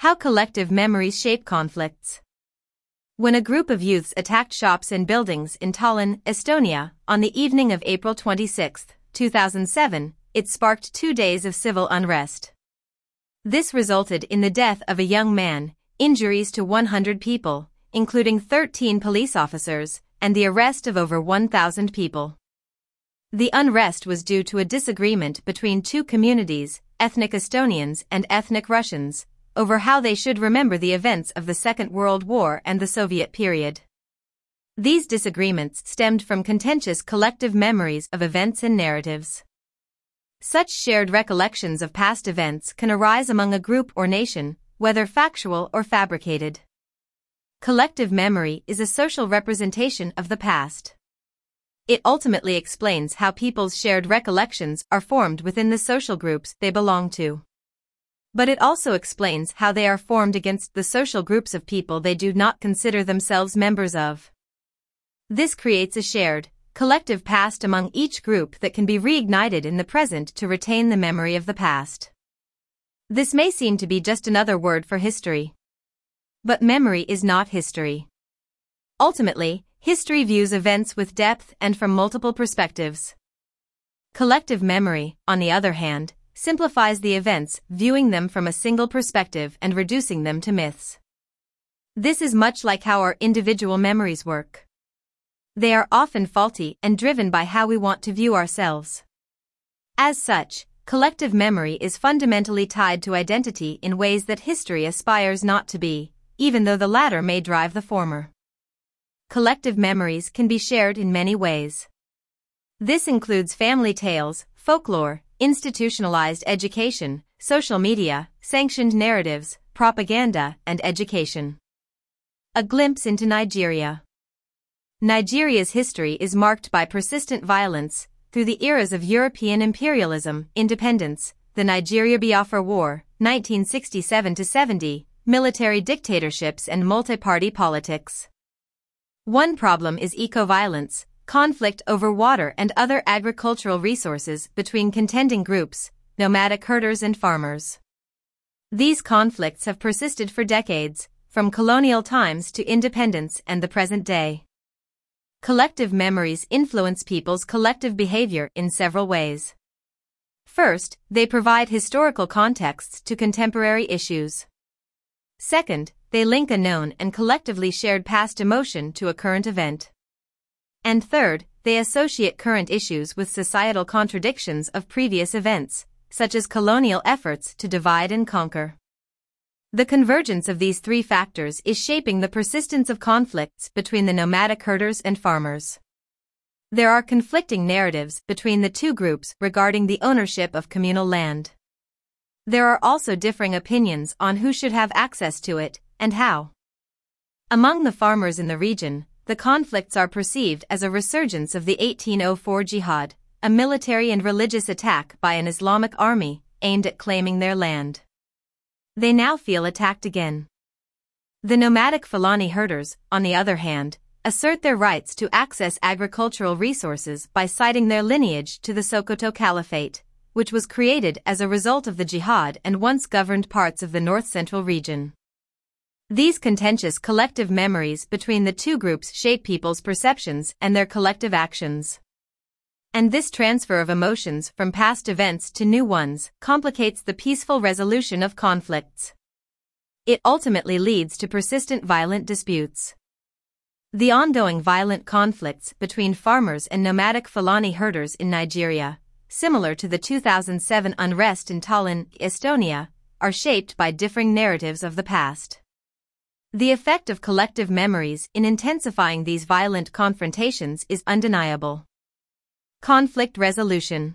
How collective memories shape conflicts. When a group of youths attacked shops and buildings in Tallinn, Estonia, on the evening of April 26, 2007, it sparked two days of civil unrest. This resulted in the death of a young man, injuries to 100 people, including 13 police officers, and the arrest of over 1,000 people. The unrest was due to a disagreement between two communities, ethnic Estonians and ethnic Russians, over how they should remember the events of the Second World War and the Soviet period. These disagreements stemmed from contentious collective memories of events and narratives. Such shared recollections of past events can arise among a group or nation, whether factual or fabricated. Collective memory is a social representation of the past. It ultimately explains how people's shared recollections are formed within the social groups they belong to. But it also explains how they are formed against the social groups of people they do not consider themselves members of. This creates a shared, collective past among each group that can be reignited in the present to retain the memory of the past. This may seem to be just another word for history. But memory is not history. Ultimately, history views events with depth and from multiple perspectives. Collective memory, on the other hand, simplifies the events, viewing them from a single perspective and reducing them to myths. This is much like how our individual memories work. They are often faulty and driven by how we want to view ourselves. As such, Collective memory is fundamentally tied to identity in ways that history aspires not to be, even though the latter may drive the former. Collective memories can be shared in many ways. This includes family tales, folklore, institutionalized education, social media, sanctioned narratives, propaganda, and education. A glimpse into Nigeria. Nigeria's history is marked by persistent violence, through the eras of European imperialism, independence, the Nigeria-Biafra War, 1967-70, military dictatorships and multi-party politics. One problem is eco-violence, conflict over water and other agricultural resources between contending groups, nomadic herders and farmers. These conflicts have persisted for decades, from colonial times to independence and the present day. Collective memories influence people's collective behavior in several ways. First, they provide historical contexts to contemporary issues. Second, they link a known and collectively shared past emotion to a current event. And third, they associate current issues with societal contradictions of previous events, such as colonial efforts to divide and conquer. The convergence of these three factors is shaping the persistence of conflicts between the nomadic herders and farmers. There are conflicting narratives between the two groups regarding the ownership of communal land. There are also differing opinions on who should have access to it and how. Among the farmers in the region, the conflicts are perceived as a resurgence of the 1804 jihad, a military and religious attack by an Islamic army aimed at claiming their land. They now feel attacked again. The nomadic Fulani herders, on the other hand, assert their rights to access agricultural resources by citing their lineage to the Sokoto Caliphate, which was created as a result of the jihad and once governed parts of the north-central region. These contentious collective memories between the two groups shape people's perceptions and their collective actions. And this transfer of emotions from past events to new ones complicates the peaceful resolution of conflicts. It ultimately leads to persistent violent disputes. The ongoing violent conflicts between farmers and nomadic Fulani herders in Nigeria, similar to the 2007 unrest in Tallinn, Estonia, are shaped by differing narratives of the past. The effect of collective memories in intensifying these violent confrontations is undeniable. Conflict resolution.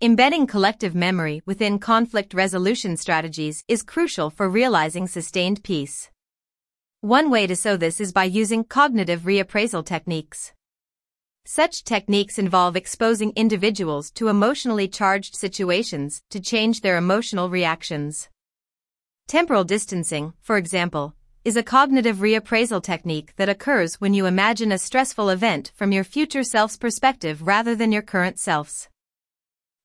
Embedding collective memory within conflict resolution strategies is crucial for realizing sustained peace. One way to sow this is by using cognitive reappraisal techniques. Such techniques involve exposing individuals to emotionally charged situations to change their emotional reactions. Temporal distancing, for example, is a cognitive reappraisal technique that occurs when you imagine a stressful event from your future self's perspective rather than your current self's.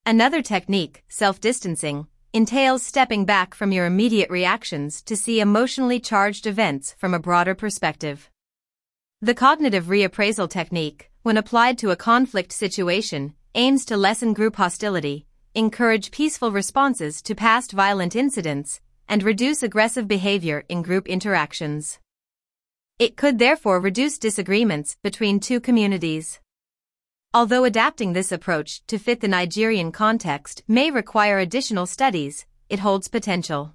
Another technique, self-distancing, entails stepping back from your immediate reactions to see emotionally charged events from a broader perspective. The cognitive reappraisal technique, when applied to a conflict situation, aims to lessen group hostility, encourage peaceful responses to past violent incidents, and reduce aggressive behavior in group interactions. It could therefore reduce disagreements between two communities. Although adapting this approach to fit the Nigerian context may require additional studies, it holds potential.